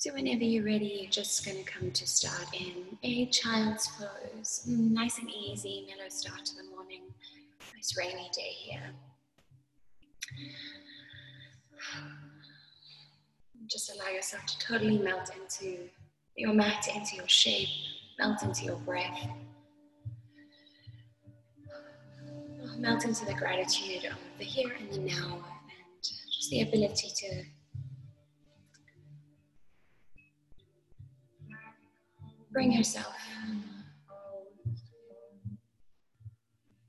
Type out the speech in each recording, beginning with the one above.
So whenever you're ready, you're just going to come to start in a child's pose. Nice and easy, mellow start to the morning. Nice rainy day here. Just allow yourself to totally melt into your mat, into your shape, melt into your breath. Melt into the gratitude of the here and the now, and just the ability to bring yourself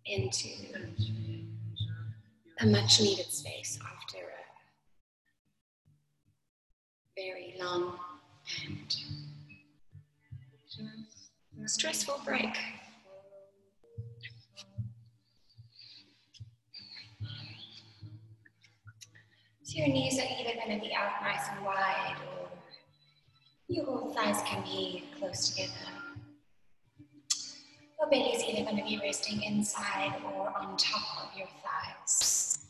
into a much needed space after a very long and stressful break. So your knees are either going to be out nice and wide or your thighs can be close together. Your belly is either going to be resting inside or on top of your thighs.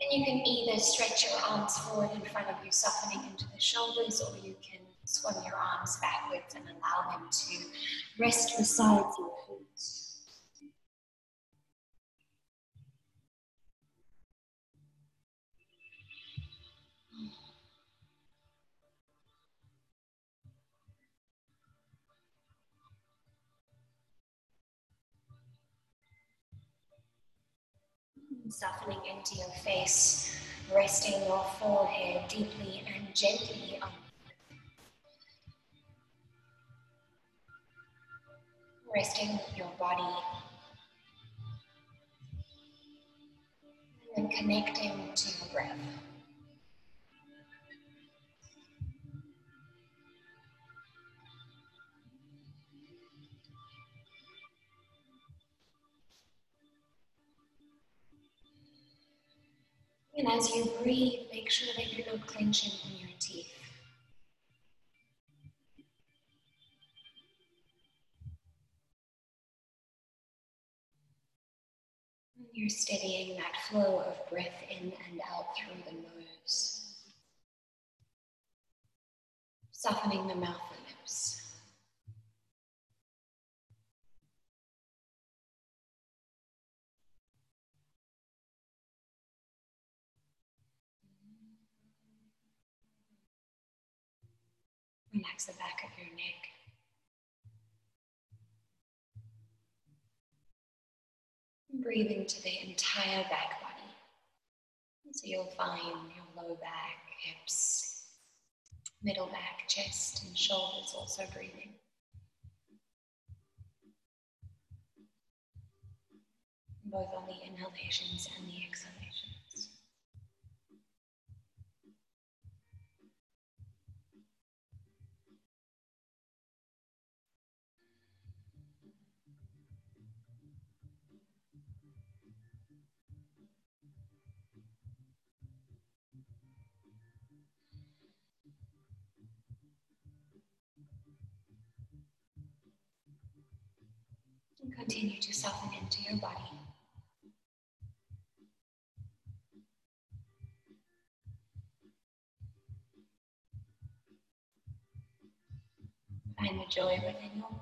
And you can either stretch your arms forward in front of you, softening into the shoulders, or you can swing your arms backwards and allow them to rest beside your feet. Softening into your face, resting your forehead deeply and gently on resting your body and connecting to your breath. As you breathe, make sure that you're not clenching in your teeth. You're steadying that flow of breath in and out through the nose, softening the mouth and lips. Relax the back of your neck. Breathe into the entire back body. So you'll find your low back, hips, middle back, chest, and shoulders also breathing. Both on the inhalations and the exhalations. Continue to soften into your body. Find the joy within your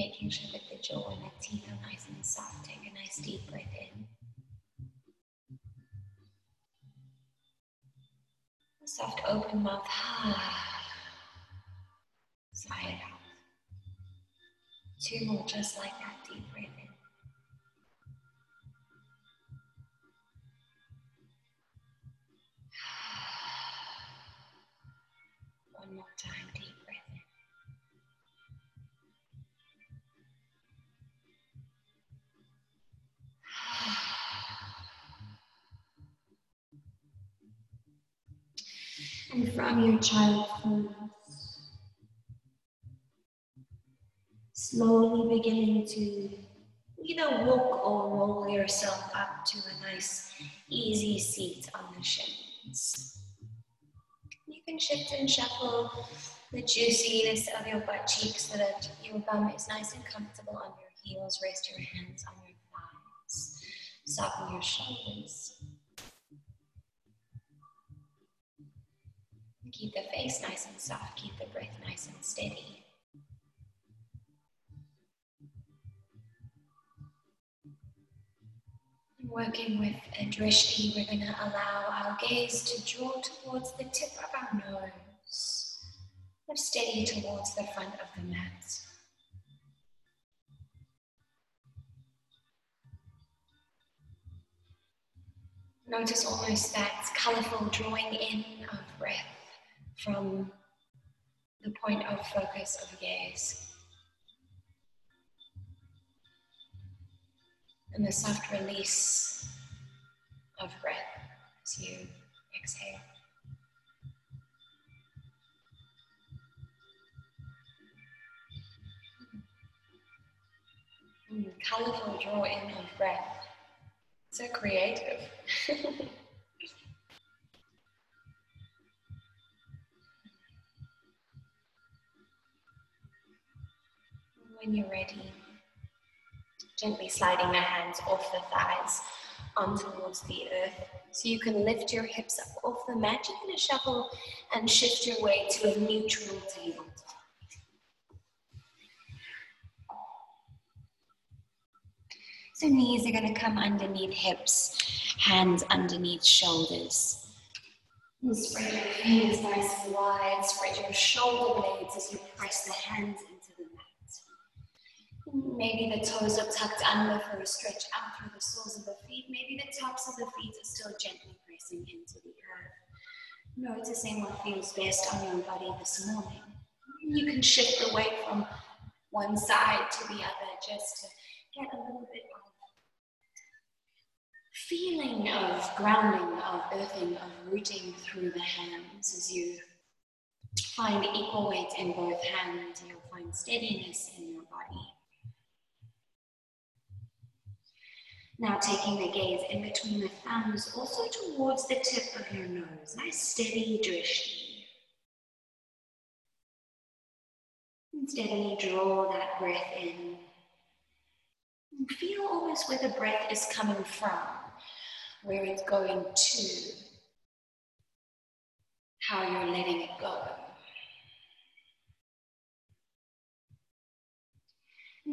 making sure that the jaw and the teeth are nice and soft. Take a nice deep breath in. A soft open mouth. Sigh it out. Two more just like that. Deep breath in. Your child slowly beginning to either walk or roll yourself up up to a nice, easy seat on the shins. You can shift and shuffle the juiciness of your butt cheeks so that your bum is nice and comfortable on your heels. Rest your hands on your thighs. Soften your shoulders. Keep the face nice and soft. Keep the breath nice and steady. Working with a drishti, we're going to allow our gaze to draw towards the tip of our nose, or steady towards the front of the mat. Notice almost that colorful drawing in of breath from the point of focus of gaze. And the soft release of breath as you exhale. And colorful draw in of breath. So creative. when you're ready, gently sliding the hands off the thighs on towards the earth. So you can lift your hips up off the mat. You're going to shuffle and shift your way to a neutral table. So knees are going to come underneath hips, hands underneath shoulders. And spread your fingers nice and wide. Spread your shoulder blades as you press the hands. Maybe the toes are tucked under for a stretch out through the soles of the feet. Maybe the tops of the feet are still gently pressing into the earth. Noticing what feels best on your body this morning. You can shift away from one side to the other just to get a little bit of feeling of grounding, of earthing, of rooting through the hands as you find equal weight in both hands. You'll find steadiness in your body. Now taking the gaze in between the thumbs, also towards the tip of your nose. Nice steady drishti. And steadily draw that breath in. And feel almost where the breath is coming from where it's going to, how you're letting it go.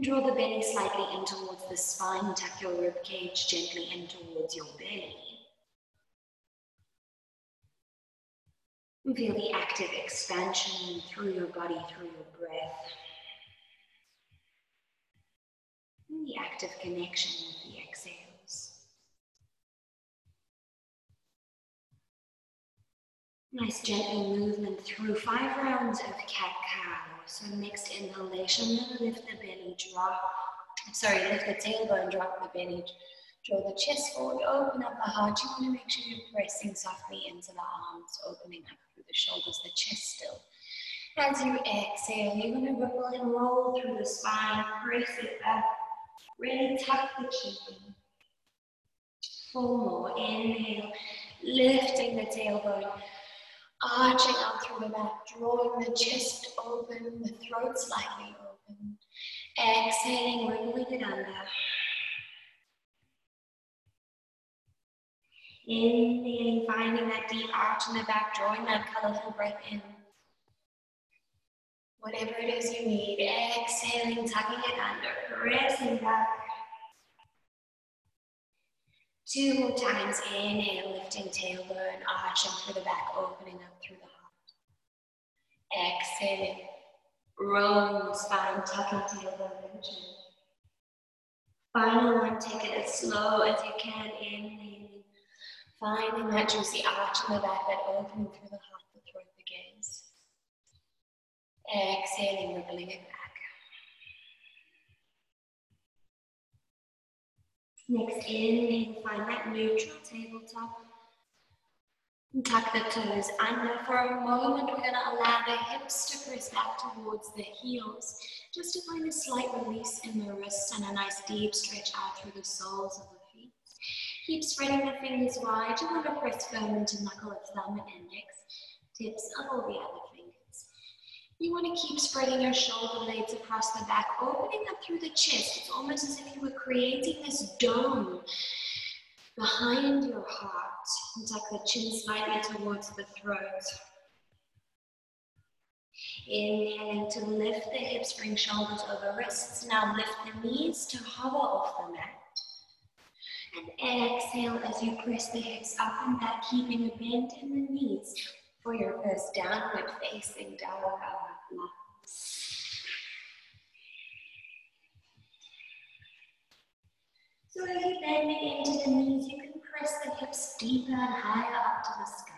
Draw the belly slightly in towards the spine, tuck your rib cage gently in towards your belly. Feel the active expansion through your body, through your breath. And the active connection with the exhales. Nice gentle movement through five rounds of cat-cow. So next inhalation, lift the belly, drop. Sorry, lift the tailbone, drop the belly, draw the chest forward, open up the heart. You want to make sure you're pressing softly into the arms, opening up through the shoulders, the chest still. As you exhale, you're going to ripple and roll through the spine, press it up, really tuck the chin. Four more, inhale, lifting the tailbone, arching up through the back, drawing the chest open, the throat slightly open. Exhaling, wiggling it under. Inhaling, finding that deep arch in the back, drawing that colorful breath in. Whatever it is you need, exhaling, tucking it under, pressing back. Two more times. Inhale, lifting tailbone, arching through the back, opening up through the heart. Exhaling, rolling spine, tucking tailbone into. Final one, take it as slow as you can. Inhaling, finding that juicy arch in the back, that opening through the heart, the throat, the gaze. Exhaling, rippling it back. Next, inhale, find that neutral tabletop. Tuck the toes under. For a moment, we're going to allow the hips to press back towards the heels, just to find a slight release in the wrists and a nice deep stretch out through the soles of the feet. Keep spreading the fingers wide. You want to press firm into knuckle of thumb and index, tips of all the other. You want to keep spreading your shoulder blades across the back, opening up through the chest. It's almost as if you were creating this dome behind your heart. And tuck the chin slightly towards the throat. Inhaling to lift the hips, bring shoulders over wrists. Now lift the knees to hover off the mat. And exhale as you press the hips up and back, keeping a bend in the knees your first downward facing dog So as you're bending into the knees, you can press the hips deeper and higher up to the sky.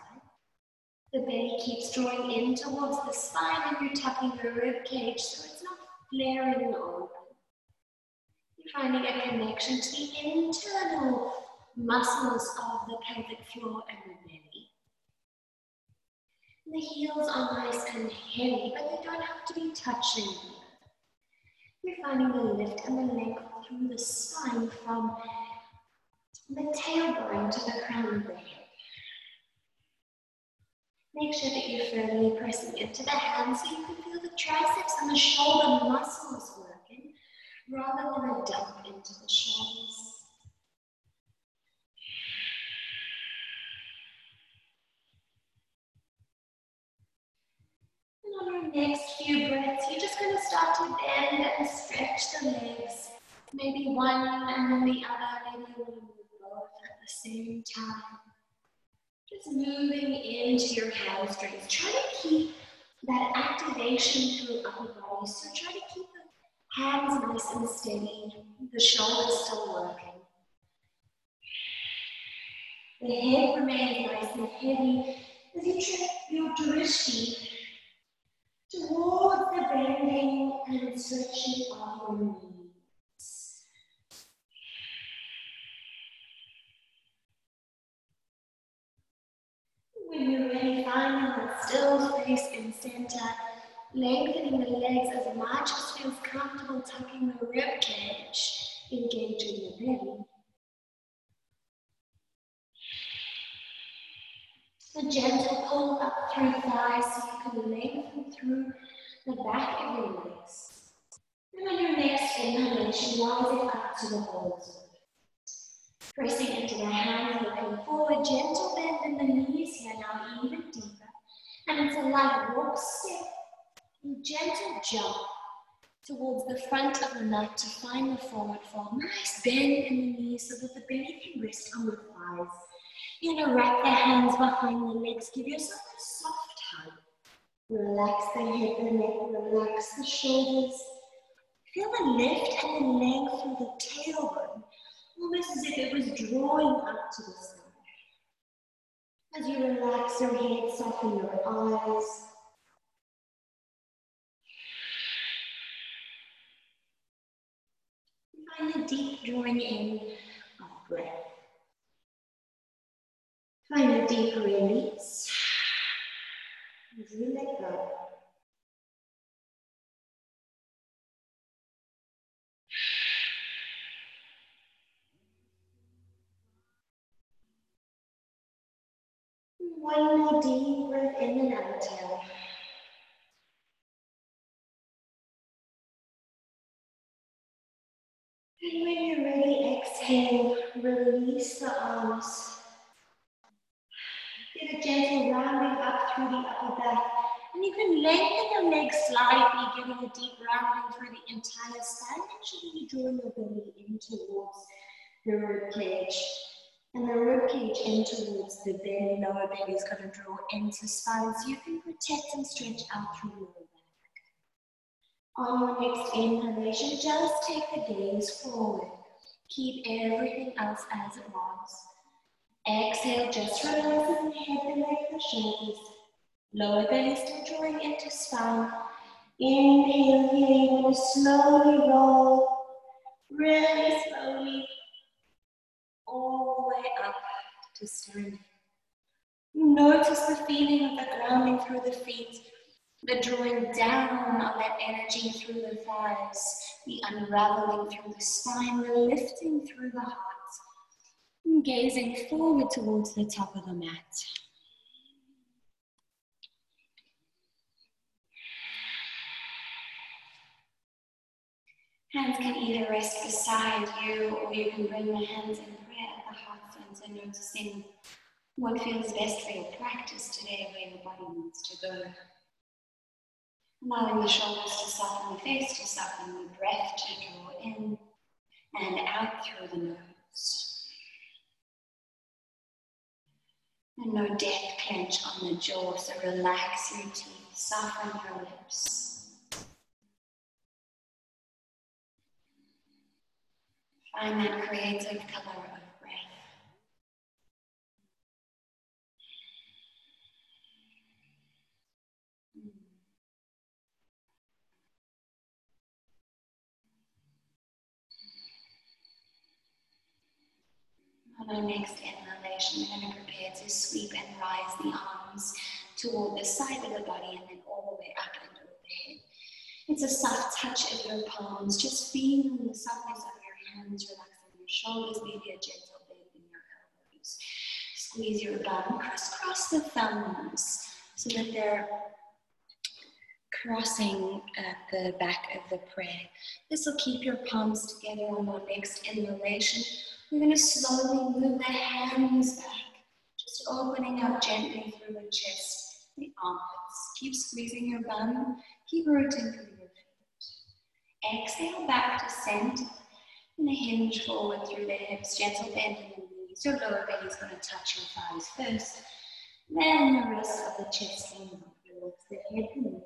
The belly keeps drawing in towards the spine and you're tucking the rib cage so it's not flaring open. You're finding a connection to the internal muscles of the pelvic floor and the belly. The heels are nice and heavy, but they don't have to be touching. You're finding the lift and the length through the spine from the tailbone to the crown of the head. Make sure that you're firmly pressing into the hands so you can feel the triceps and the shoulder muscles working rather than a dump into the shoulders. And on your next few breaths, you're just going to start to bend and stretch the legs. Maybe one and then the other, maybe both at the same time. Just moving into your hamstrings. Try to keep that activation through upper body. So try to keep the hands nice and steady, the shoulders still working. The head remains nice and heavy as you trip your drishti towards the bending and stretching of your knees. When you're ready, that still space in center, lengthening the legs as much as feels comfortable, tucking the rib cage, engaging the belly. A gentle pull up through the thighs so you can lengthen through the back of your legs. And on your next inhalation, rise it up to the horizon. Pressing into the hands, looking forward, gentle bend in the knees here now, even deeper. And it's a light walk step, and gentle jump towards the front of the mat to find the forward fold. Nice bend in the knees so that the belly can rest on the thighs. You're gonna wrap the hands behind the legs, give yourself a soft hug. Relax the head, the neck, relax the shoulders. Feel the lift and the length through the tailbone almost as if it was drawing up to the sky. As you relax your head, soften your eyes. Find a deep drawing in of breath. Find a deep release as you let go. One more deep breath in and out. And when you're ready, exhale, release the arms. A gentle rounding up through the upper back. And you can lengthen your legs slightly, giving a deep rounding through the entire spine. Sure you draw your belly in towards the rib cage. And the rib cage in towards the belly, lower belly is going to draw into spine so you can protect and stretch out through your back. On your next inhalation, just take the gaze forward. Keep everything else as it was. Exhale, just relaxing the head, the neck, the shoulders. Lower belly still drawing into spine. Inhale here, you're to slowly roll, really slowly all the way up to standing. Notice the feeling of the grounding through the feet, the drawing down of that energy through the thighs, the unraveling through the spine, the lifting through the heart. Gazing forward towards the top of the mat. Hands can either rest beside you or you can bring the hands in prayer at the heart center, noticing what feels best for your practice today, where your body needs to go. Allowing the shoulders to soften, the face to soften, the breath to draw in and out through the nose. And no death clench on the jaw, so relax your teeth, soften your lips. Find that creative color of breath. On our next inhalation, we're going prepare to sweep and rise the arms toward the side of the body and then all the way up and overhead. It's a soft touch of your palms, just feeling the softness of your hands, relaxing your shoulders, maybe a gentle bend in your elbows. Squeeze your bum, crisscross the thumbs so that they're crossing at the back of the prayer. This will keep your palms together on our next inhalation. We're going to slowly move the hands back, just opening up gently through the chest, the armpits. Keep squeezing your bum, keep rooting through your feet. Exhale back to center. And hinge forward through the hips, gentle bend in the knees. Your lower belly is going to touch your thighs first. Then the rest of the chest and relax the head and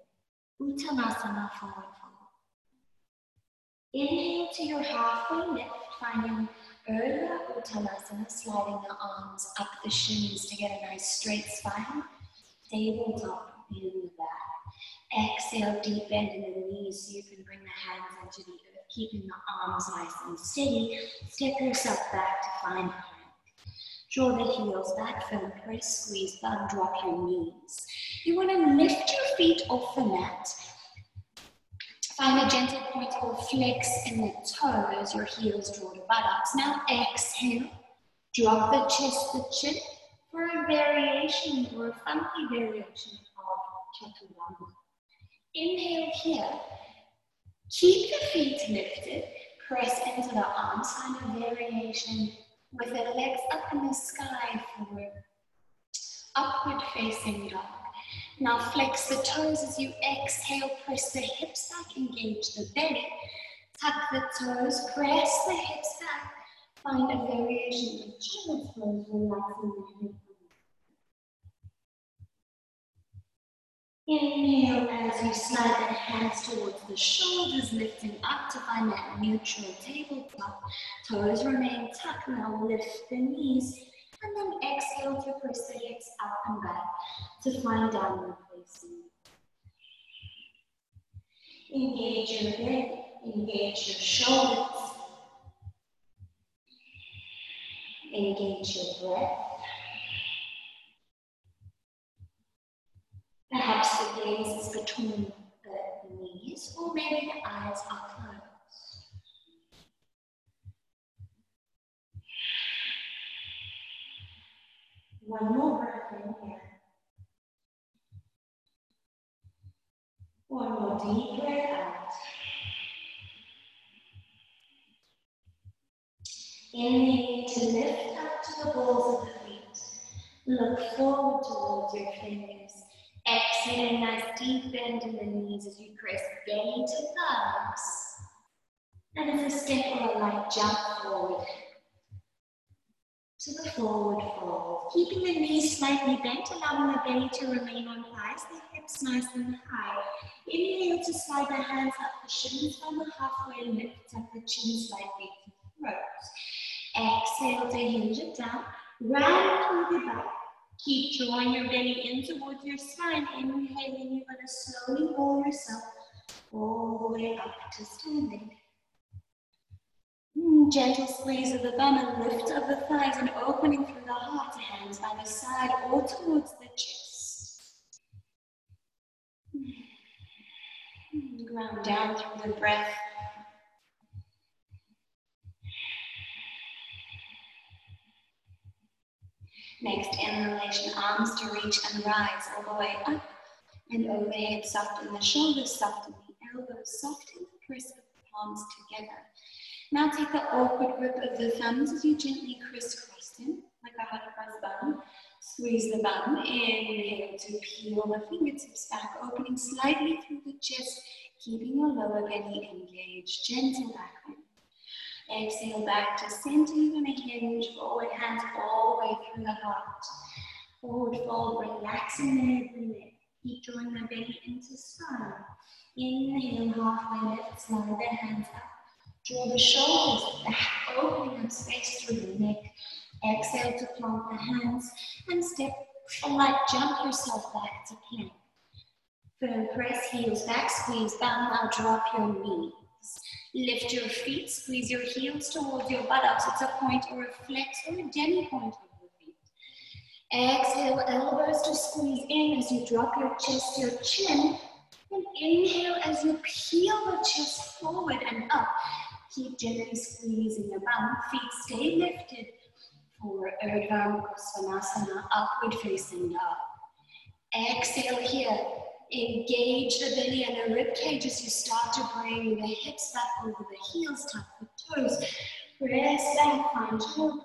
Uttanasana forward fold. Inhale to your halfway lift, finding Urdhva Uttanasana, sliding the arms up the shins to get a nice straight spine. Tabletop in the back. Exhale, deep bend in the knees so you can bring the hands into the earth, keeping the arms nice and steady. Step yourself back to find plank. Draw the heels back, firm press, squeeze, bum, drop your knees. You want to lift your feet off the mat. Find a gentle point or flex in the toes, your heels draw the buttocks. Now exhale, drop the chest, the chin for a variation or a funky variation of chaturanga. Inhale here, Keep the feet lifted. Press into the arms. Find a variation with the legs up in the sky for upward facing dog. Now flex the toes as you exhale. Press the hips back. Engage the belly. Tuck the toes. Press the hips back. Find a variation of child's pose, relaxing the hip Inhale as you slide the hands towards the shoulders, lifting up to find that neutral tabletop. Toes remain tucked, now lift the knees. And then exhale to press the hips up and back to find downward facing. Engage your head, engage your shoulders. Engage your breath. Perhaps the gaze is between the knees, or maybe the eyes are closed. One more breath in here. One more deep breath out. Inhale to lift up to the balls of the feet. Look forward towards your fingers. Exhale, nice deep bend in the knees as you press belly to thumbs. And as a step or a light jump forward to the forward fold. Keeping the knees slightly bent, allowing the belly to remain on thighs, the hips nice and high. Inhale to slide the hands up the shins from the halfway lift, up the chin slightly to the throat. Exhale to hinge it down, round through the back. Keep drawing your belly in towards your spine. Inhaling, you're going to slowly roll yourself all the way up to standing. Gentle squeeze of the bum and lift of the thighs and opening through the heart, hands by the side or towards the chest. Ground down through the breath. Next inhalation, arms to reach and rise all the way up and overhead, soften the shoulders, soften the elbows, soften the press of the palms together. Now take the awkward grip of the thumbs as you gently crisscross them like a hot cross. Squeeze the bum, inhale to peel the fingertips back, opening slightly through the chest, keeping your lower belly engaged, gentle back Exhale back to center, you're gonna hinge, forward hands all the way through the heart. Forward fold, relaxing head and. Keep drawing the belly into spine. Inhale, halfway lift, slide the hands up. Draw the shoulders back, opening up space through the neck. Exhale to plant the hands and step forward, jump yourself back to plank. Firm press, heels back, squeeze down, now drop your knees. Lift your feet, squeeze your heels towards your buttocks. It's a point or a flex or a demi point of the feet. Exhale, elbows to squeeze in as you drop your chest, your chin. And inhale as you peel the chest forward and up. Keep gently squeezing the bum. Feet stay lifted for Urdhva Svanasana, upward facing dog. Exhale here. Engage the belly and the rib cage as you start to bring the hips back over the heels, tuck the toes. Press back, find pose.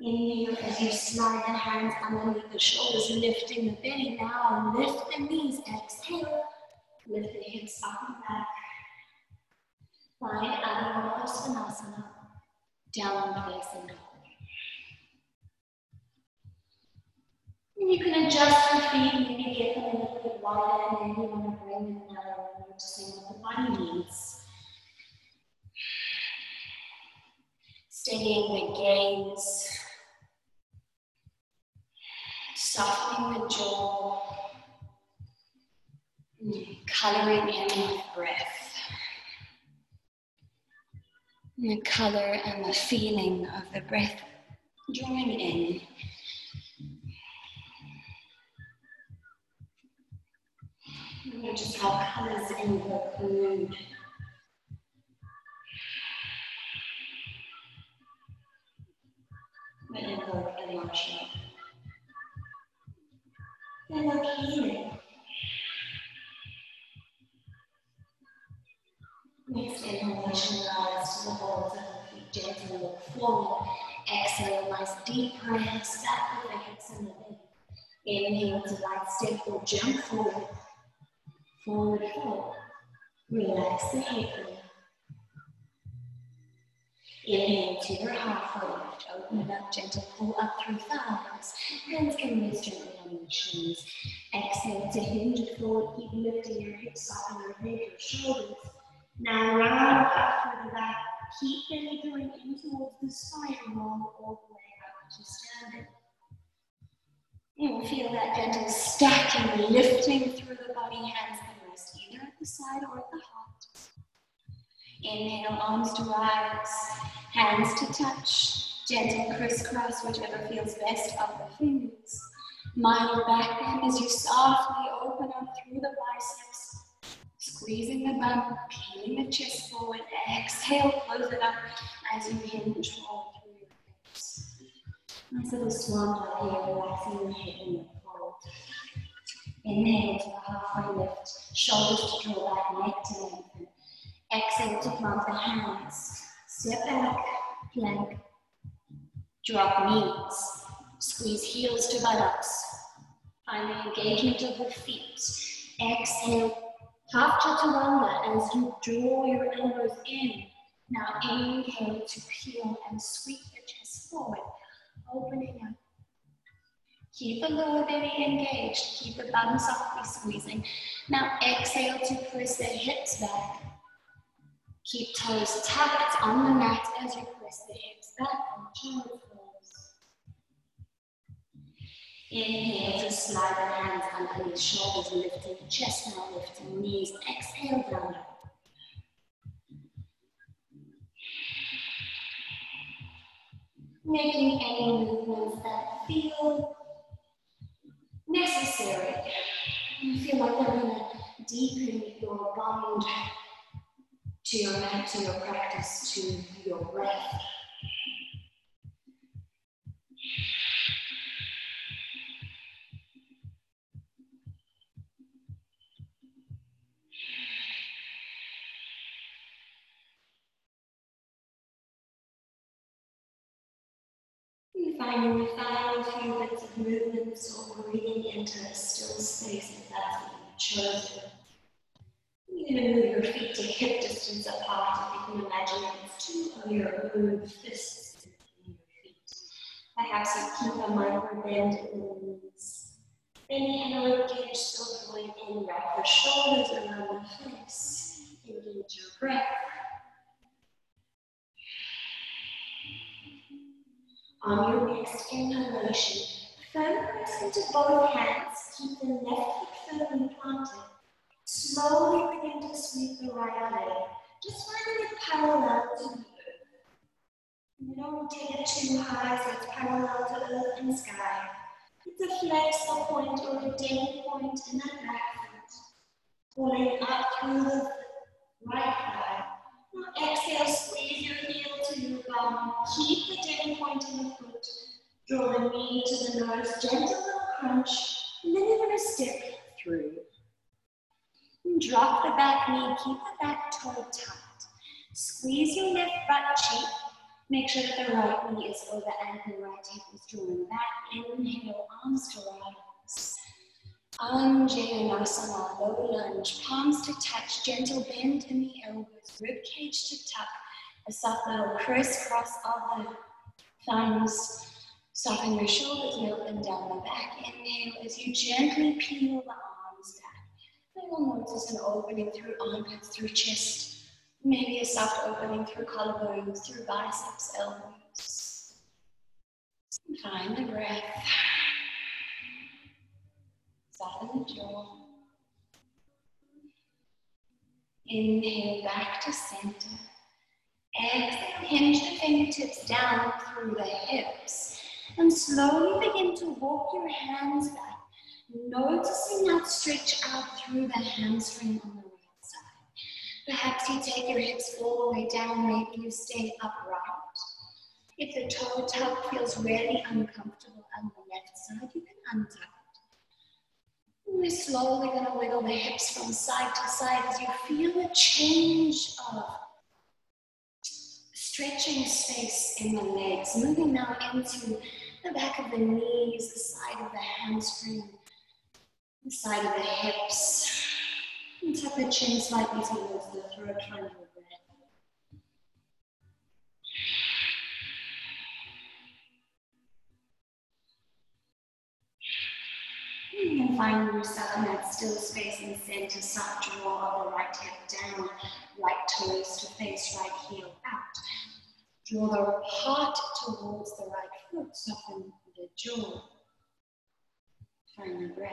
Inhale as you slide the hands underneath the shoulders, lifting the belly. Now lift the knees. Exhale. Lift the hips up and back. Find Adho Mukha Svanasana. Downward facing dog. And you can adjust your feet, maybe get them a little bit wider, and then you want to bring them down to see what the body needs. Steadying the gaze softening the jaw, coloring in with breath. The color and the feeling of the breath drawing in. Notice how colors invoke the mood. But invoke emotion and located. Next inhalation, rise to the balls of the feet, gently look forward. Exhale, nice deep breaths back with the hips and the belly. Inhale to light step or jump forward. Forward fold. Relax the hip Inhale to your half lift. Open it up, gentle pull up through thighs. Hands can rest gently on your shins. Exhale to hinge forward. Keep lifting your hips, soften your head, your shoulders. Now round through the back. Keep belly going in towards the and roll all the way up to standing. You will feel that gentle stacking, lifting through the body. Hands can rest either at the side or at the heart. Inhale, arms to rise, hands to touch, gentle crisscross, whichever feels best of the fingers. Your back bend as you softly open up through the biceps, squeezing the bum, peeling the chest forward. Exhale, close it up as you hinge forward through your hips. Nice little swan dive here, relaxing your head and your fold. Inhale to halfway lift, shoulders to draw back, neck to lengthen. Exhale to plant the hands. Step back, plank. Drop knees. Squeeze heels to buttocks. Find the engagement of the feet. Exhale, half chaturanga as you draw your elbows in. Now inhale to peel and sweep the chest forward, opening up. Keep the lower belly engaged. Keep the bum softly squeezing. Now exhale to press the hips back. Keep toes tucked on the mat as you press the hips back and child's Inhale to slide the hands underneath shoulders, lifting chest now, lifting knees. Exhale down. Making any movements that feel necessary. You feel like they're going to deepen your bond to your mat, to your practice, to your breath. Finding the final few bits of movements or breathing into a still space if that's what you've chosen. You're move your feet to hip distance apart if you can imagine that it's two of your own fists in your feet. Perhaps you keep a micro bend in the knees. Inhale, engage, going in, wrap the shoulders around the face. Engage your breath. On your next inhalation, firm press into both hands. Keep the left foot firmly planted. Slowly begin to sweep the right leg. Just finding it parallel to the earth. You don't take it too high so it's parallel to earth and sky. It's a flexor point or a demi point in the back foot. Pulling up through the right thigh. Exhale, squeeze your heel bum. Keep the demi point in the foot. Draw the knee to the nose, gentle little crunch. And then you're to step through. And drop the back knee, keep the back toe tight. Squeeze your left butt cheek. Make sure that the right knee is over and the right hip is drawn back. Inhale, arms to rise. Anjaneyasana, low lunge, palms to touch, gentle bend in the elbows, rib cage to tuck, a soft little crisscross of the thumbs. Soften your shoulders, melt them down the back. Inhale as you gently peel the arms back. Then you'll notice an opening through armpits, through chest, maybe a soft opening through collarbones, through biceps, elbows. Find the breath. Soften the jaw. Inhale back to center. Exhale, hinge the fingertips down through the hips. And slowly begin to walk your hands back, noticing that stretch out through the hamstring on the right side. Perhaps you take your hips all the way down, maybe you stay upright. If the toe tuck feels really uncomfortable on the left side, you can untuck it. We're slowly going to wiggle the hips from side to side as you feel a change of stretching space in the legs, moving now into the back of the knees, the side of the hamstring, the side of the hips. And tuck the chin slightly towards the throat, find your breath. And find yourself in that still space in center, soft draw of the right hip down, right toes to face, right heel out. Draw the heart towards the right foot, soften the jaw. Find the breath.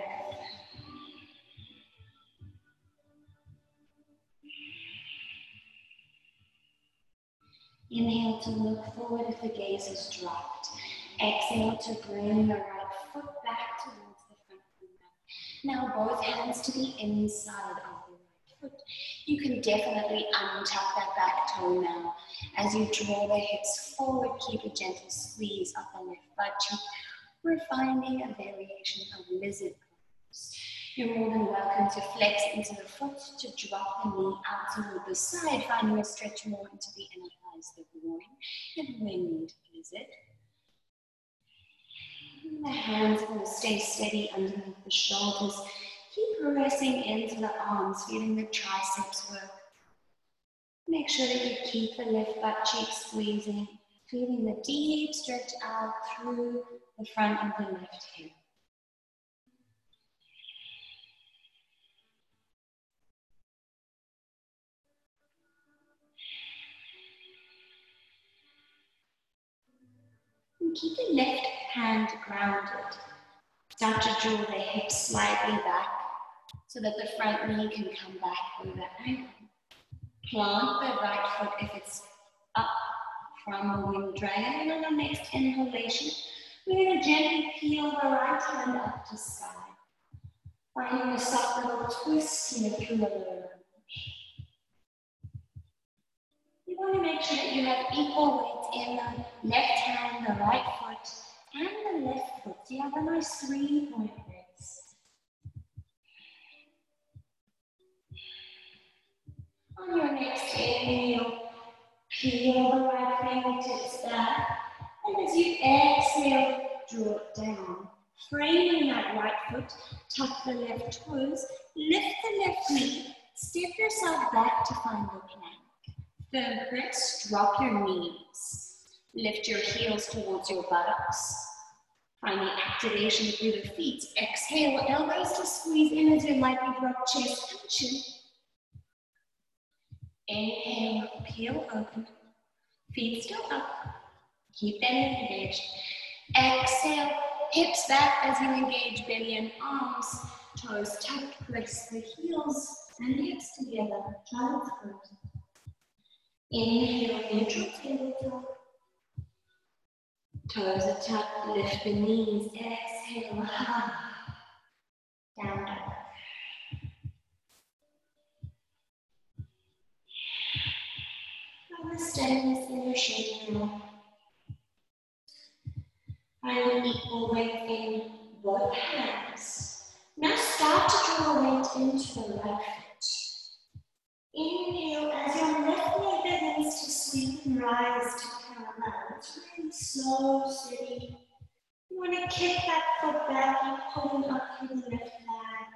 Inhale to look forward if the gaze is dropped. Exhale to bring the right foot back towards the front of the mat. Now both hands to the inside of foot. You can definitely untuck that back toe now. As you draw the hips forward, keep a gentle squeeze up the left butt cheek. We're finding a variation of lizard pose. You're more than welcome to flex into the foot, to drop the knee out toward the side, finding a stretch more into the inner thighs, the groin, and winged lizard. And the hands will stay steady underneath the shoulders. Keep pressing into the arms, feeling the triceps work. Make sure that you keep the left butt cheek squeezing, feeling the deep stretch out through the front of the left hip. And keep the left hand grounded. Start to draw the hips slightly back so that the front knee can come back over. Plant the right foot if it's up from the wind dragon. And on the next inhalation, we're going to gently peel the right hand up to sky. Finding a soft little twist here through the lower You want to make sure that you have equal weight in the left hand, the right foot, and the left foot. So you have a nice three-point base. On your next inhale, peel the right fingertips back. And as you exhale, draw it down. Framing that right foot, tuck the left toes, lift the left knee, step yourself back to find your plank. Firm press, drop your knees. Lift your heels towards your buttocks. Find the activation through the feet. Exhale, elbows to squeeze in as you lightly drop chest and chin. Inhale, peel open. Feet still up. Keep them engaged. Exhale, hips back as you engage belly and arms. Toes tucked, press the heels and hips together. Child's pose. Inhale, neutral tabletop. Toes are tucked, lift the knees. Exhale, down. Steadiness in your shape now. Find equal weight in both hands. Now start to draw weight into the right foot. Inhale as your left leg begins to sweep and rise to parallel. It's really slow, steady. You want to kick that foot back, keep pulling up through the left leg.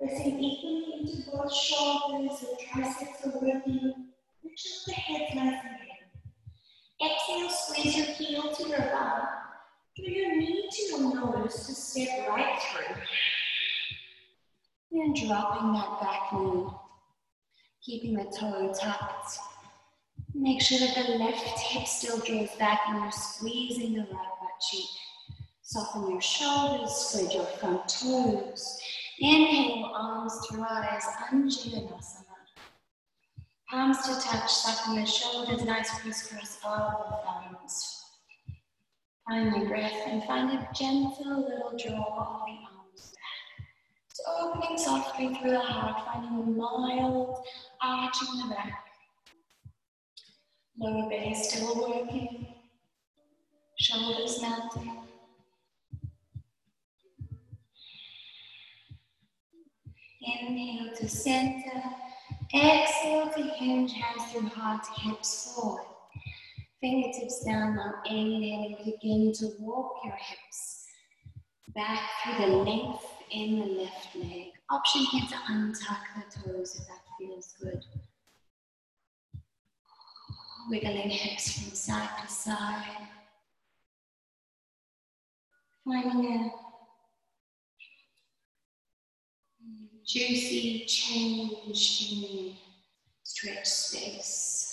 Pressing equally into both shoulders, the triceps are working. Lift up the head nice and heavy. Exhale, squeeze your heel to your bum. Do your knee to your nose to step right through. And dropping that back knee. Keeping the toe tucked. Make sure that the left hip still draws back and you're squeezing the right butt cheek. Soften your shoulders, spread your front toes. Inhale, arms to rise, Anjaneyasana. Palms to touch, soften the shoulders, nice crisscross the thumbs. Find your breath and find a gentle little draw of the arms back. So opening softly through the heart, finding a mild arch in the back. Lower belly still working. Shoulders melting. Inhale to center. Exhale to hinge, hands through heart, hips forward. Fingertips down now, inhaling, begin to walk your hips back through the length in the left leg. Option here to untuck the toes if that feels good. Wiggling hips from side to side. Finding a juicy change in stretch space.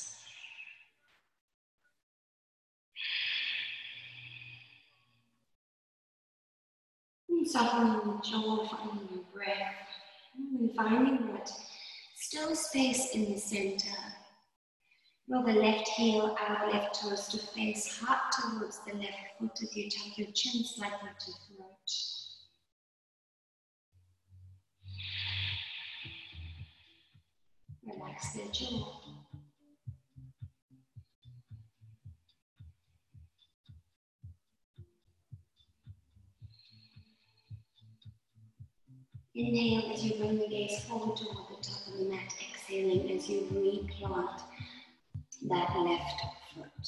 softening the jaw, finding your breath, and finding that still space in the center. Roll the left heel out, left toes to face, heart towards the left foot as you tuck your chin slightly to throat. Relax the jaw. Inhale as you bring the gaze forward toward the top of the mat. Exhaling as you replant that left foot.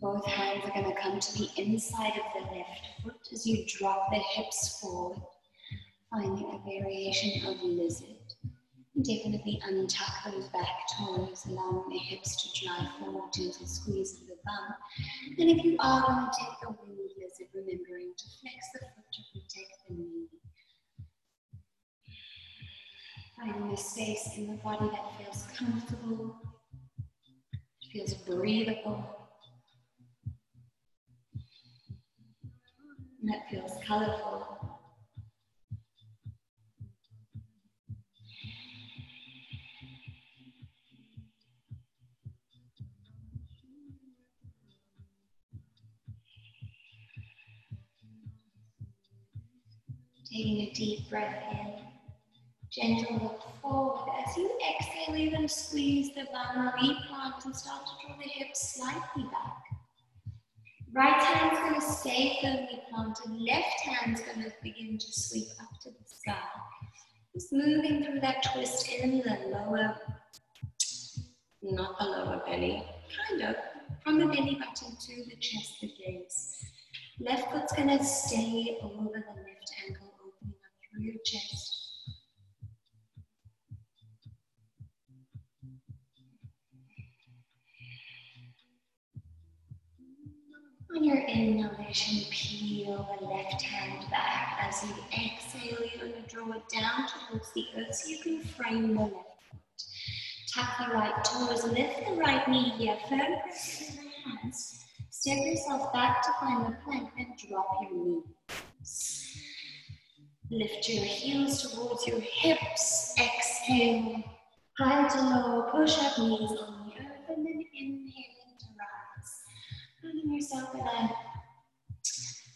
Both hands are going to come to the inside of the left foot as you drop the hips forward, finding a variation of lizard. Definitely untuck those back toes, allowing the hips to drive forward, gentle squeeze of the bum. And if you are going to take the winged lizard, remembering to flex the foot to protect the knee. Finding a space in the body that feels comfortable, feels breathable, and that feels colorful. Taking a deep breath in. Gentle look forward. As you exhale, even squeeze the bum, replant and start to draw the hips slightly back. Right hand's going to stay firmly planted. Left hand's going to begin to sweep up to the sky. Just moving through that twist in the lower, not the lower belly, kind of, from the belly button to the chest, the gaze. Left foot's going to stay over the left ankle, through your chest. On your inhalation, peel the left hand back. As you exhale, you're going to draw it down towards the earth so you can frame the left foot. Tap the right toes, lift the right knee here, firm press in the hands. Step yourself back to find the plank, and drop your knees. Lift your heels towards your hips. Exhale. High to low, push up knees on the earth, and then inhale to rise. Finding yourself in a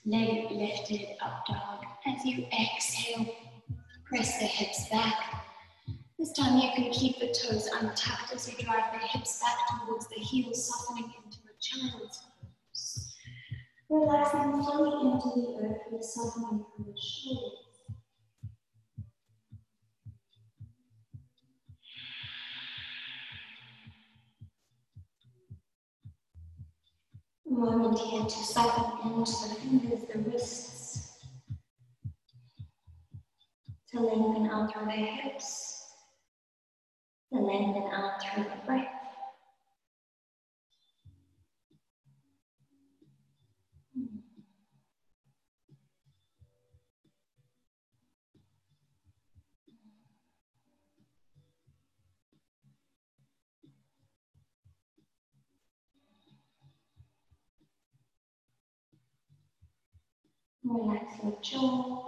leg lifted up dog. As you exhale, press the hips back. This time you can keep the toes untucked as you drive the hips back towards the heels, softening into a child's pose. Relaxing fully into the earth with softening from the shoulders. A moment here to soften into the fingers, the wrists, to lengthen out through the hips, to lengthen out through the breath. Relax your jaw.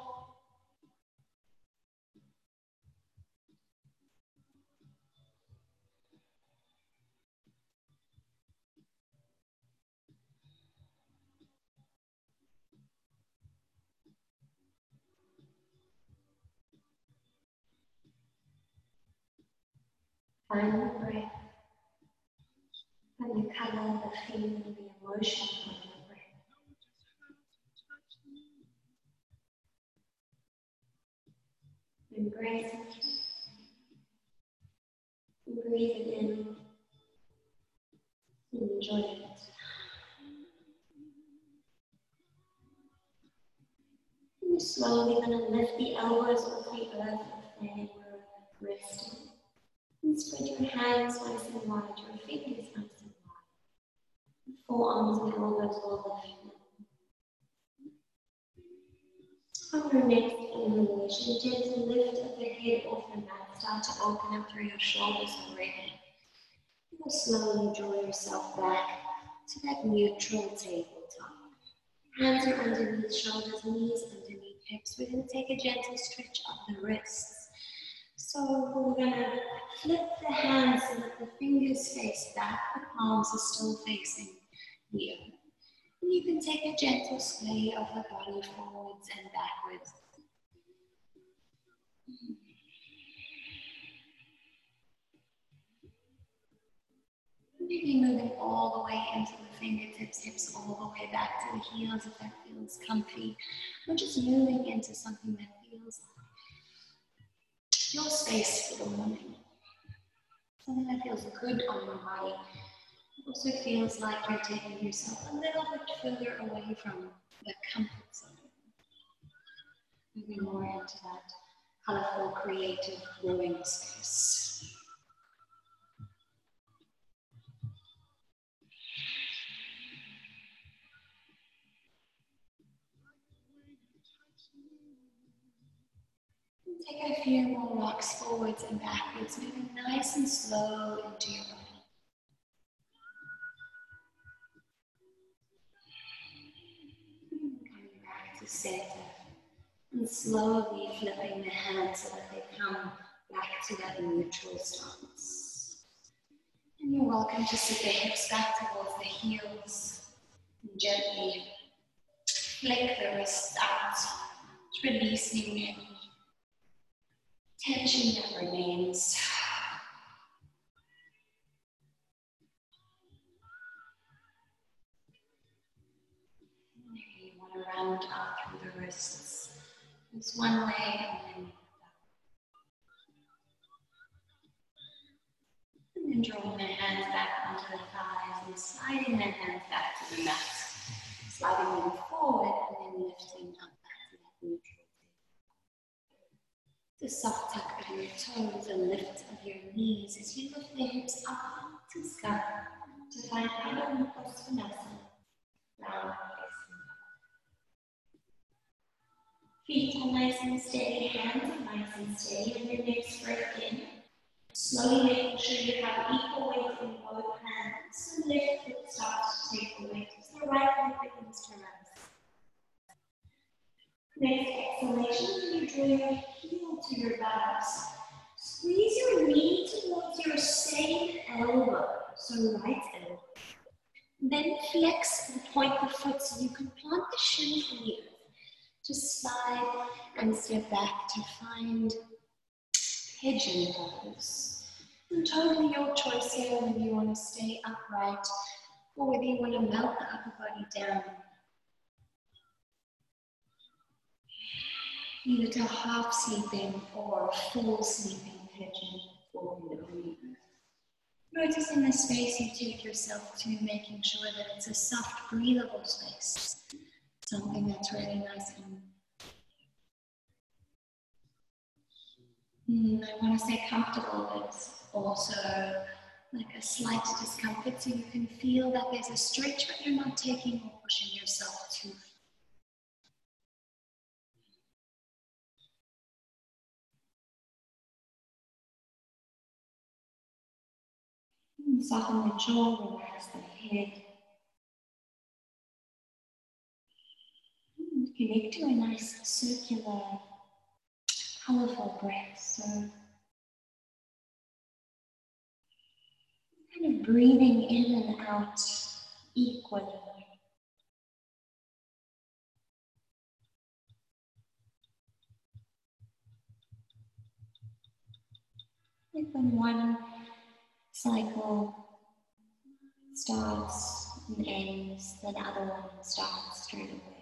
The breath. Find the color, the feeling, the emotion the breath. Breathe it in. Enjoy it. And slowly going to lift the elbows off the earth were resting. And spread your hands nice and wide, your fingers nice and wide. Forearms and elbows will lift. On your next inhalation, gently lift of the head off the mat. Start to open up through your shoulders already. You will slowly draw yourself back to that neutral tabletop. Hands are underneath shoulders, knees underneath hips. We're going to take a gentle stretch of the wrists. So we're going to flip the hands so that the fingers face back, the palms are still facing the earth. You can take a gentle sway of the body forwards and backwards. Maybe moving all the way into the fingertips, hips all the way back to the heels if that feels comfy. Or just moving into something that feels like your space for the morning. Something that feels good on your body also feels like you're taking yourself a little bit further away from the comfort zone. Moving more into that colorful, creative, growing space. Take a few more walks forwards and backwards, moving nice and slow into your body. Center and slowly flipping the hands so that they come back to that neutral stance. And you're welcome to sit the hips back towards the heels and gently flick the wrists out, releasing any tension that remains. round out through the wrists. It's one way and then and then drawing the hands back onto the thighs and sliding the hands back to the mat. Sliding them forward and then lifting up back to that neutral The soft tuck of your toes and lift of your knees as you lift the hips up to sky to find Adho Mukha Svanasana. Round Feet are nice and steady, hands are nice and steady, and your next breath in. Slowly making sure you have equal weight in both hands. The left foot starts to take the weight as the right leg begins to rise. Next exhalation, you draw your heel to your buttocks. Squeeze your knee towards your same elbow, so right elbow. Then flex and point the foot so you can plant the shin earth. Just slide and step back to find pigeon pose. And totally your choice here whether you want to stay upright or whether you want to melt the upper body down. Either to half sleeping or full sleeping pigeon forward only. Noticing the space you take yourself to, making sure that it's a soft, breathable space. Something that's really nice and Mm, I want to say comfortable, but also like a slight discomfort so you can feel that there's a stretch, but you're not taking or pushing yourself too mm, Soften the jaw, relax the head. Connect to a nice circular colorful breath. So kind of breathing in and out equally. When one cycle starts and ends, then the other one starts straight away.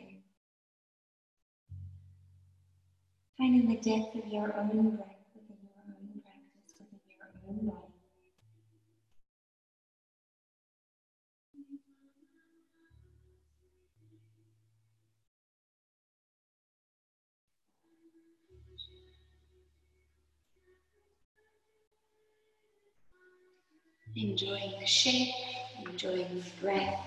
Finding the depth of your own breath within your own practice, within your own body. Enjoying the shape, enjoying the breath.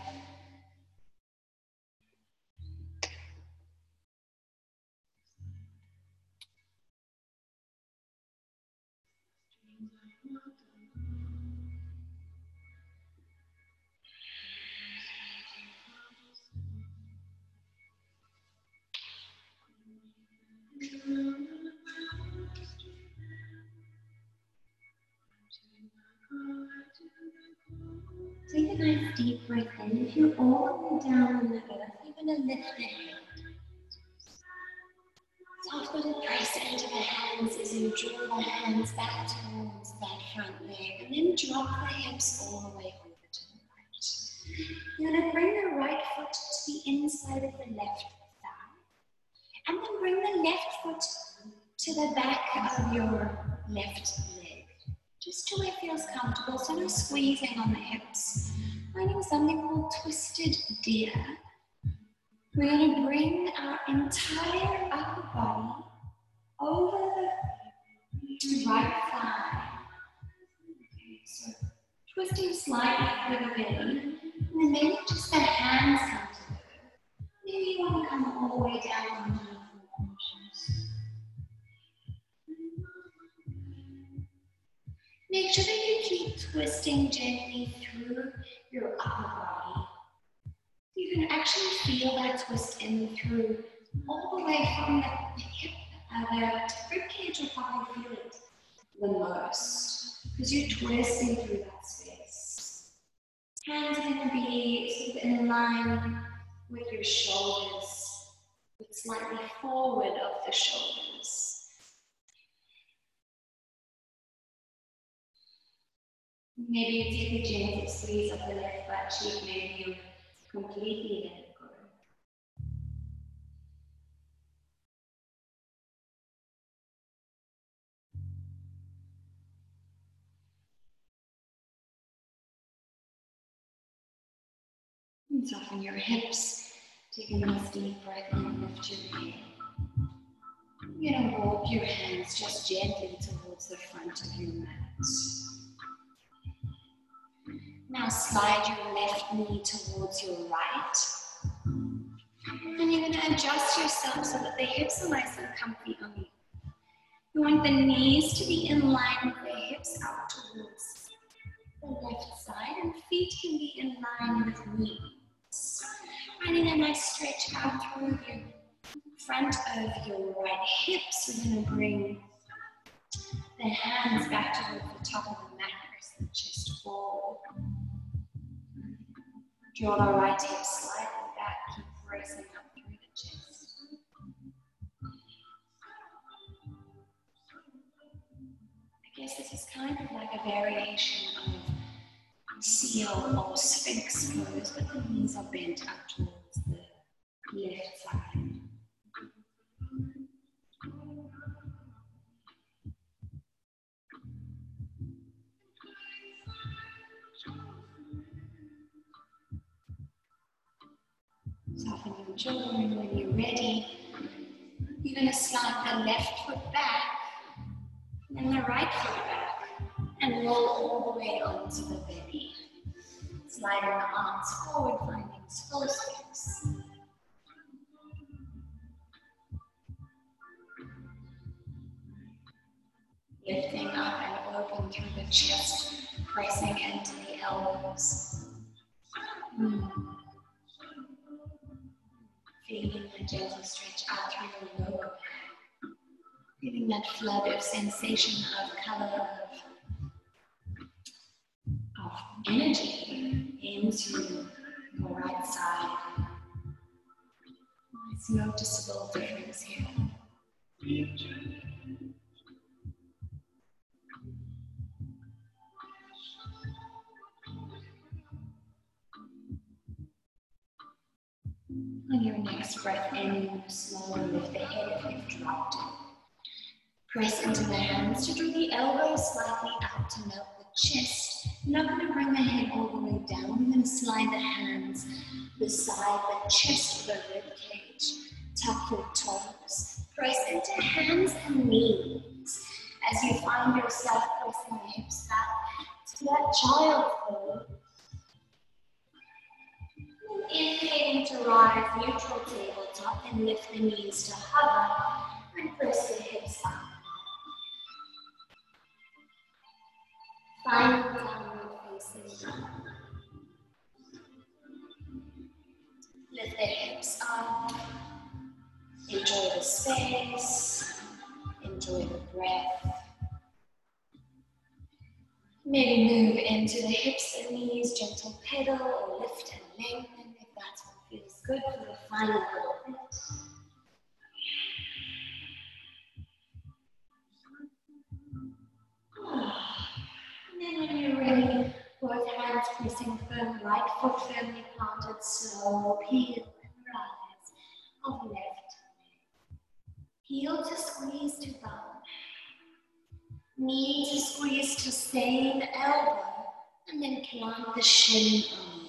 You're all the way down on the earth, you're going to lift the little press into the hands as you draw the hands back towards that front leg. And then drop the hips all the way over to the right. You're going to bring the right foot to the inside of the left thigh and then bring the left foot to the back of your left leg, just to where it feels comfortable. So no squeezing on the hips. Finding something called twisted deer. We're going to bring our entire upper body over the right thigh. Okay, so twisting slightly through the belly, and then maybe just the hands come together. Maybe you want to come all the way down Make sure that you keep twisting gently through your upper body. You can actually feel that twist in through all the way from the hip, uh, the rib cage will probably feel it the most because you're twisting through that space. Hands are going to be sort of in line with your shoulders, but slightly forward of the shoulders. Maybe you take a gentle squeeze of the left butt cheek, maybe you completely let it go. And soften your hips. Take a nice deep breath and lift your head. You're to walk your hands just gently towards the front of your mat. Now slide your left knee towards your right. And you're going to adjust yourself so that the hips are nice and comfy on you. You want the knees to be in line with the hips out towards the left side, and feet can be in line with knees. Finding a nice stretch out through your front of your right hips. We're going to bring the hands back towards the top of the mat, the chest forward. Draw the right hip slightly back, keep raising up through the chest. I guess this is kind of like a variation of um, seal or sphinx pose, but the knees are bent up towards the left side. Your when you're ready, you're going to slide the left foot back and the right foot back and roll all the way onto the belly. Sliding the arms forward, finding space. Lifting up and open through the chest, pressing into the elbows. Mm. Feeling the gentle stretch out through your lower back. Feeling that flood of sensation of color, of, of energy into your right side. It's noticeable difference here. On your next breath in, slowly lift the head if you've dropped it. Press into the hands to draw the elbows slightly out to melt the chest. Not going to bring the head all the way down. We're going to slide the hands beside the chest of the rib cage. Tuck your toes. Press into hands and knees as you find yourself pressing the hips back to that child pose. Inhaling to rise, neutral tabletop, and lift the knees to hover and press the hips up. Find downward facing dog. Lift the hips up. Enjoy the space. Enjoy the breath. Maybe move into the hips and knees, gentle pedal or lift and lengthen that's what feels good for the final little bit. And then when you're ready, both hands pressing firm, right foot firmly planted, slow peel and rise of left. Heel to squeeze to bum. Knee to squeeze to same elbow, and then plant the shin on.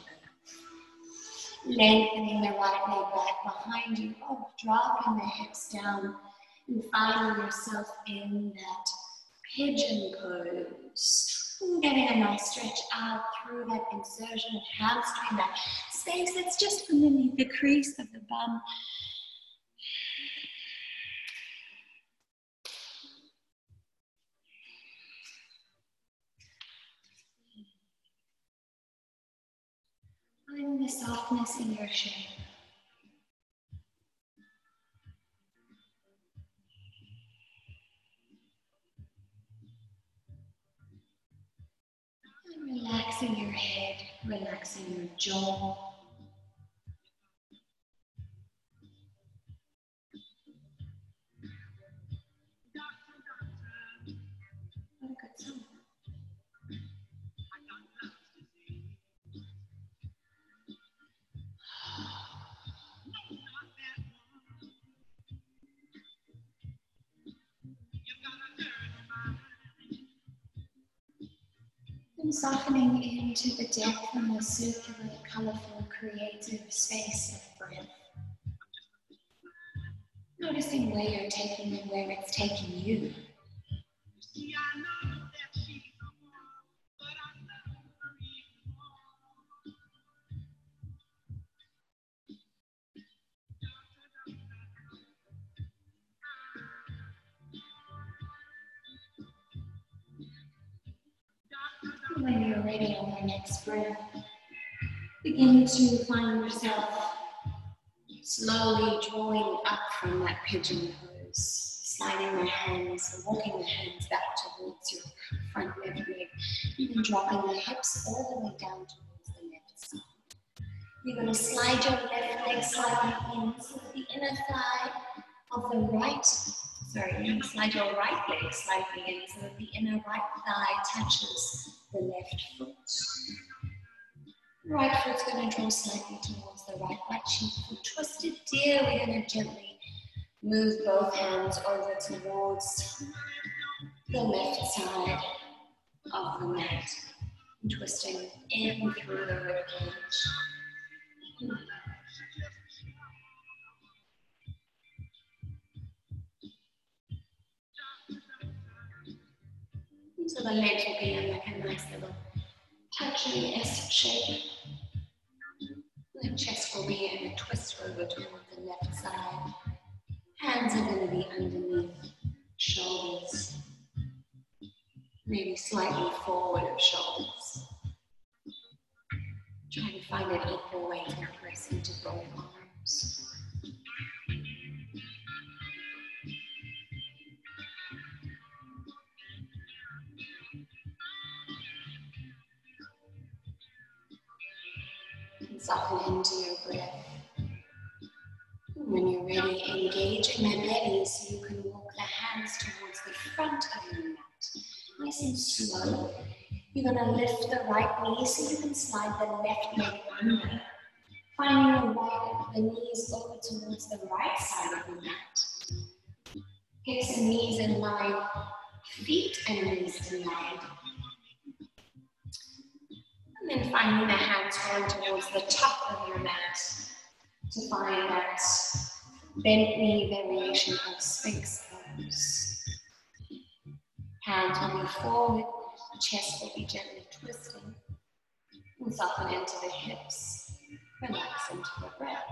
Lengthening the right leg back behind you, oh, dropping the hips down, and finding yourself in that pigeon pose. And getting a nice stretch out through that insertion of hamstring, that space that's just underneath the crease of the bum. Find the softness in your shape. Relaxing your head, relaxing your jaw. And softening into the depth and the circular, colorful, creative space of breath. Noticing where you're taking and where it's taking you. When you're ready on your next breath, begin to find yourself slowly drawing up from that pigeon pose, sliding the hands, walking the hands back towards your front leg, even dropping the hips all the way down towards the left side. You're going to slide your left leg slightly in, the inner thigh of the right, sorry, you're going to slide your right leg slightly in, so that the inner right thigh touches the left foot. Right foot's going to draw slightly towards the right butt cheek. Twisted deer, we're going to gently move both hands over towards the left side of the mat. Twisting in through the ribcage. So the legs will be in like a nice little touching S shape. The chest will be in a twist over toward the left side. Hands are going to be underneath shoulders. Maybe slightly forward of shoulders. Try to find an equal weight and press into both arms. Soften into your breath. When you're ready, engage in the belly so you can walk the hands towards the front of your mat. Nice and slow. You're going to lift the right knee so you can slide the left leg under. Finding a walk the knees over towards the right side of the mat. Hips and knees in line, feet and knees in line. And finding the hands going towards the top of your mat to find that bent knee variation of Sphinx pose. Hands will be forward, the chest will be gently twisting. And soften into the hips, relax into the breath.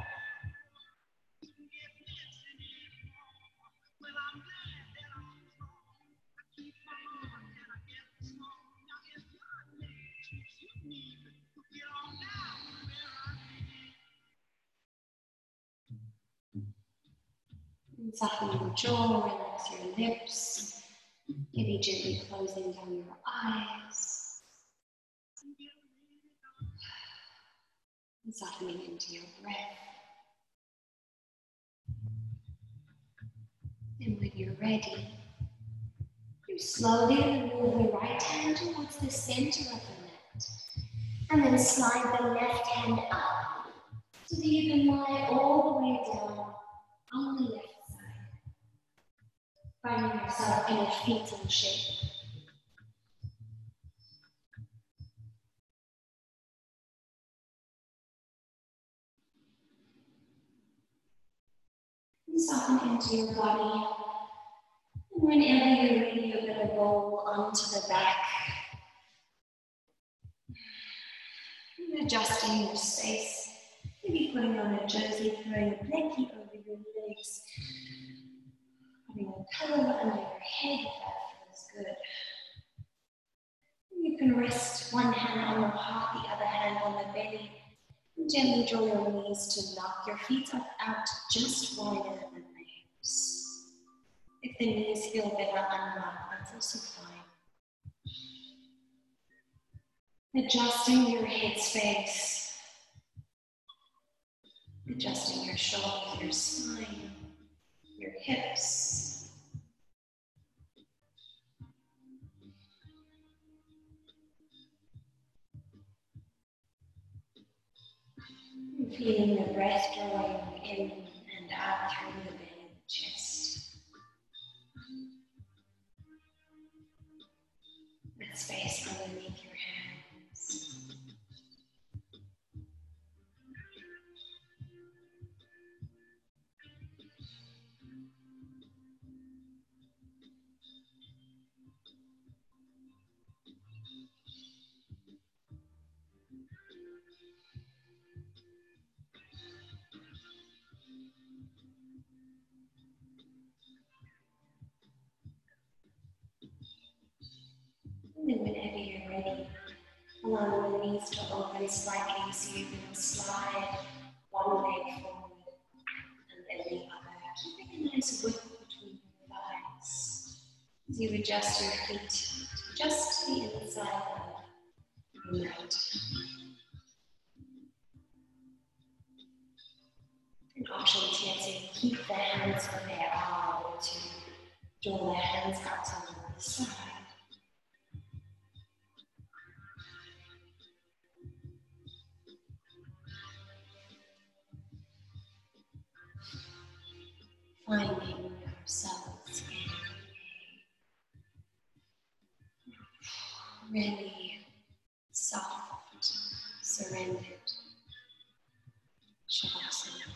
Soften your jaw, relax your lips. Maybe gently closing down your eyes. And softening into your breath. And when you're ready, you slowly move the right hand towards the center of the mat. And then slide the left hand up so that you can lie all the way down on the left finding yourself in a fetal shape. And soften into your body. And whenever you're ready, you're going to roll onto the back. And adjusting your space. Maybe putting on a jersey, throwing a blanket over your legs putting a pillow under your head if that feels good. You can rest one hand on the heart, the other hand on the belly. And gently draw your knees to knock your feet up out just wider than the hips. If the knees feel better unlocked, that's also fine. Adjusting your head space. Adjusting your shoulders, your spine, your hips. Feeling the breath going in and out through the belly chest. Space Whenever you're ready, allow the knees to open slightly so you can slide one leg forward and then the other, keeping a nice width between your thighs. You adjust your feet just to the inside of the mat. An option here to keep the hands where they are or to draw the hands out to the side. Finding ourselves really soft, surrendered Shavasana.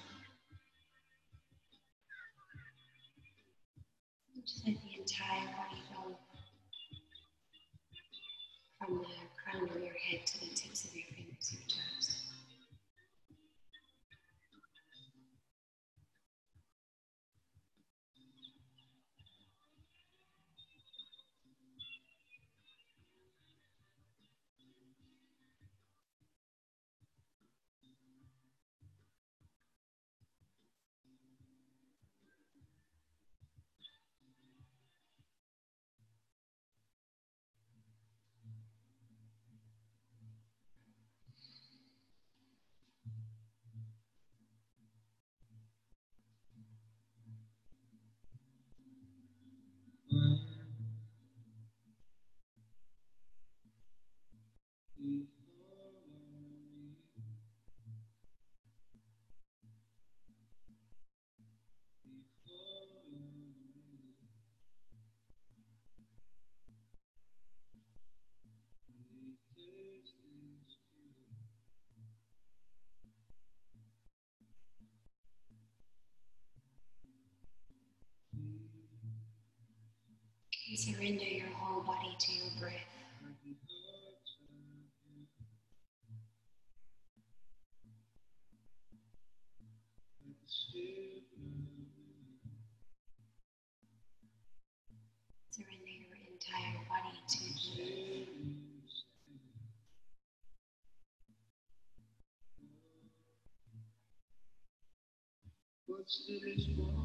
Just let the entire body go from the surrender your whole body to your breath. Surrender your entire body to the breath.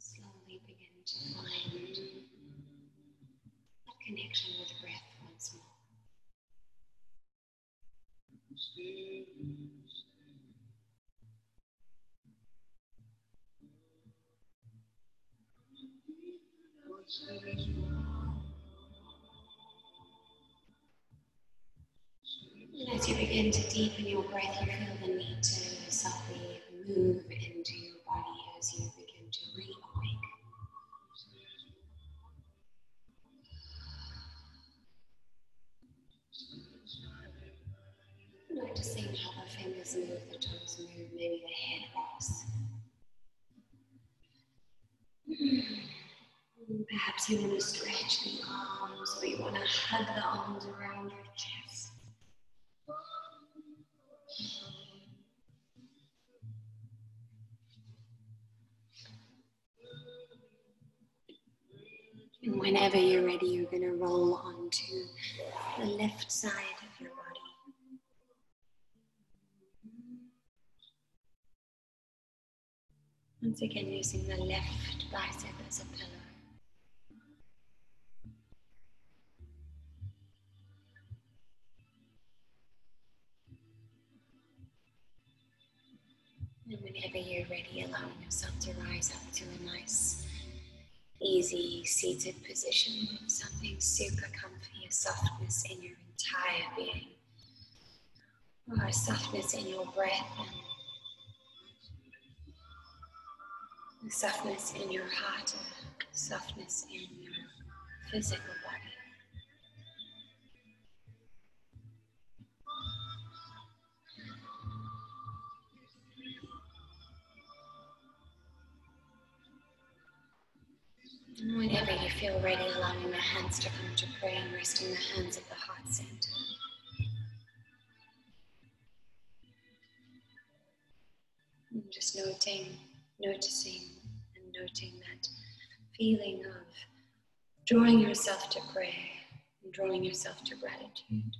Slowly begin to find that connection with breath once more. Begin to deepen your breath, you feel the need to softly move into your body as you begin to re-awake. Noticing how the fingers move, the toes move, maybe the head rocks. Perhaps you want to stretch the arms or you want to hug the arms around your chest. And whenever you're ready, you're going to roll onto the left side of your body. Once again, using the left bicep as a pillow. And whenever you're ready, allowing yourself to rise up to a nice easy seated position, something super comfy, a softness in your entire being, or a softness in your breath and a softness in your heart, a softness in your physical body. whenever you feel ready, allowing the hands to come to pray and resting the hands at the heart center. And just noting, noticing, and noting that feeling of drawing yourself to prayer and drawing yourself to gratitude.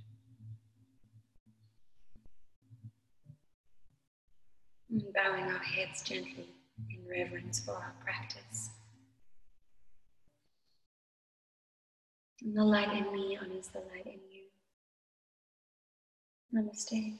And bowing our heads gently in reverence for our practice. And the light in me honors the light in you. Namaste.